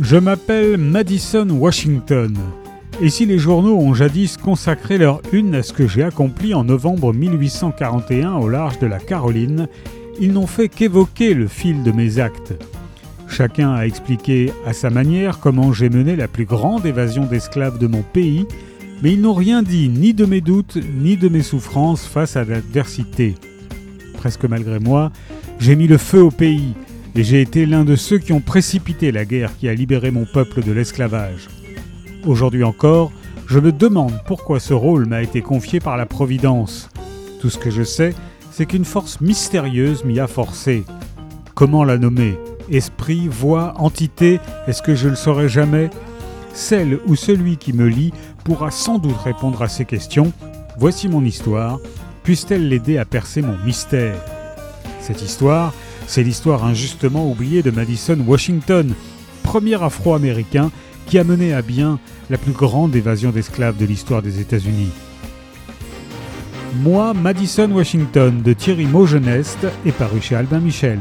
Je m'appelle Madison Washington. Et si les journaux ont jadis consacré leur une à ce que j'ai accompli en novembre 1841 au large de la Caroline, ils n'ont fait qu'évoquer le fil de mes actes. Chacun a expliqué à sa manière comment j'ai mené la plus grande évasion d'esclaves de mon pays, mais ils n'ont rien dit ni de mes doutes ni de mes souffrances face à l'adversité. Presque malgré moi, j'ai mis le feu au pays, et j'ai été l'un de ceux qui ont précipité la guerre qui a libéré mon peuple de l'esclavage. Aujourd'hui encore, je me demande pourquoi ce rôle m'a été confié par la Providence. Tout ce que je sais, c'est qu'une force mystérieuse m'y a forcé. Comment la nommer? Esprit, voix, entité? Est-ce que je le saurai jamais? Celle ou celui qui me lit pourra sans doute répondre à ces questions. Voici mon histoire. Puisse-t-elle l'aider à percer mon mystère? Cette histoire, c'est l'histoire injustement oubliée de Madison Washington, premier Afro-Américain qui a mené à bien la plus grande évasion d'esclaves de l'histoire des États-Unis. Moi, Madison Washington de Thierry Maugenest est paru chez Albin Michel.